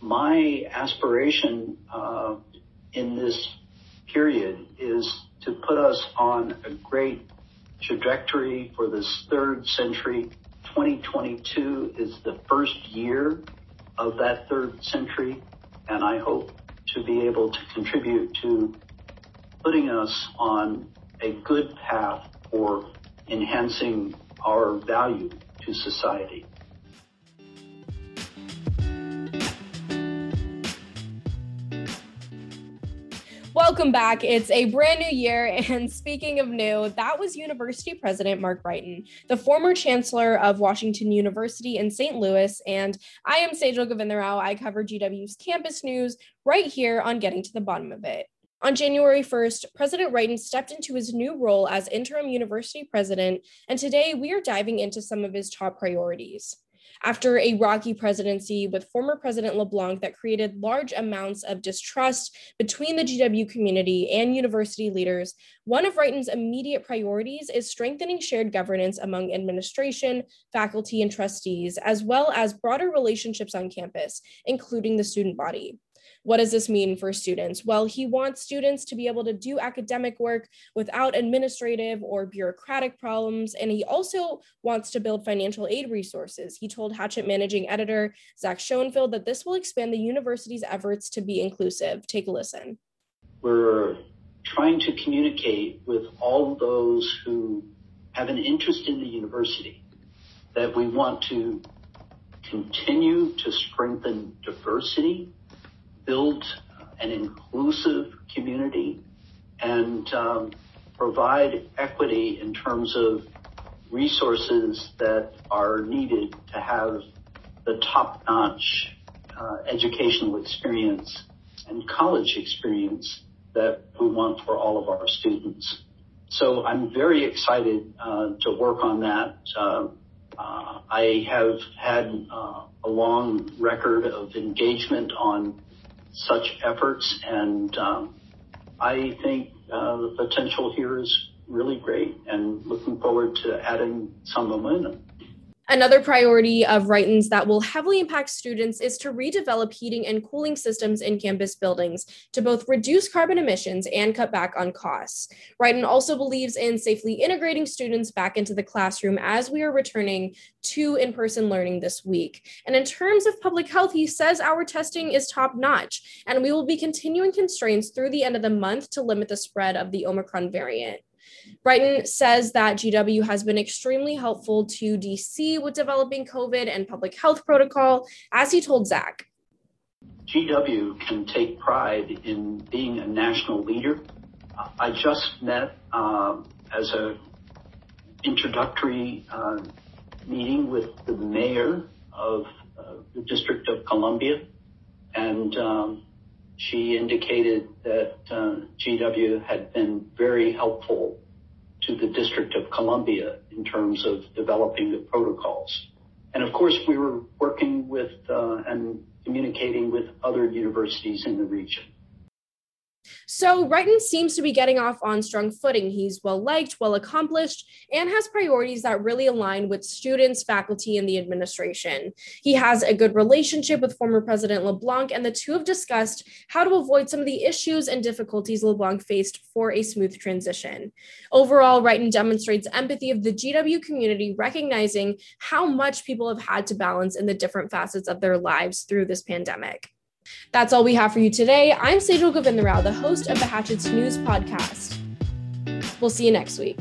my aspiration uh, in this period is to put us on a great trajectory for this third century. 2022 is the first year of that third century, and I hope to be able to contribute to putting us on a good path for enhancing our value to society. Welcome back. It's a brand new year. And speaking of new, that was University President Mark Wrighton, the former Chancellor of Washington University in St. Louis. And I am Sejal Govindarao. I cover GW's campus news right here on Getting to the Bottom of It. On January 1st, President Wrighton stepped into his new role as interim university president, and today we are diving into some of his top priorities after a rocky presidency with former President LeBlanc that created large amounts of distrust between the GW community and university leaders, one of Wrighton's immediate priorities is strengthening shared governance among administration, faculty, and trustees, as well as broader relationships on campus, including the student body. What does this mean for students? Well, he wants students to be able to do academic work without administrative or bureaucratic problems. And he also wants to build financial aid resources. He told Hatchet managing editor Zach Schonfeld that this will expand the university's efforts to be inclusive. Take a listen. We're trying to communicate with all those who have an interest in the university that we want to continue to strengthen diversity build an inclusive community and um, provide equity in terms of resources that are needed to have the top-notch uh, educational experience and college experience that we want for all of our students. So I'm very excited uh, to work on that. Uh, uh I have had uh, a long record of engagement on such efforts. And um, I think uh, the potential here is really great and looking forward to adding some momentum. Another priority of Wrighton's that will heavily impact students is to redevelop heating and cooling systems in campus buildings to both reduce carbon emissions and cut back on costs. Wrighton also believes in safely integrating students back into the classroom as we are returning to in person learning this week. And in terms of public health, he says our testing is top notch, and we will be continuing constraints through the end of the month to limit the spread of the Omicron variant. Wrighton says that GW has been extremely helpful to DC with developing COVID and public health protocol, as he told Zach. GW can take pride in being a national leader. I just met uh, as a introductory uh, meeting with the mayor of uh, the District of Columbia, and um, she indicated that uh, GW had been very helpful to the District of Columbia in terms of developing the protocols. And of course, we were working with uh, and communicating with other universities in the region. So Wrighton seems to be getting off on strong footing. He's well liked, well accomplished, and has priorities that really align with students, faculty, and the administration. He has a good relationship with former President LeBlanc, and the two have discussed how to avoid some of the issues and difficulties LeBlanc faced for a smooth transition. Overall, Wrighton demonstrates empathy of the GW community, recognizing how much people have had to balance in the different facets of their lives through this pandemic. That's all we have for you today. I'm Sejal Govindarao, the host of the Hatchets News Podcast. We'll see you next week.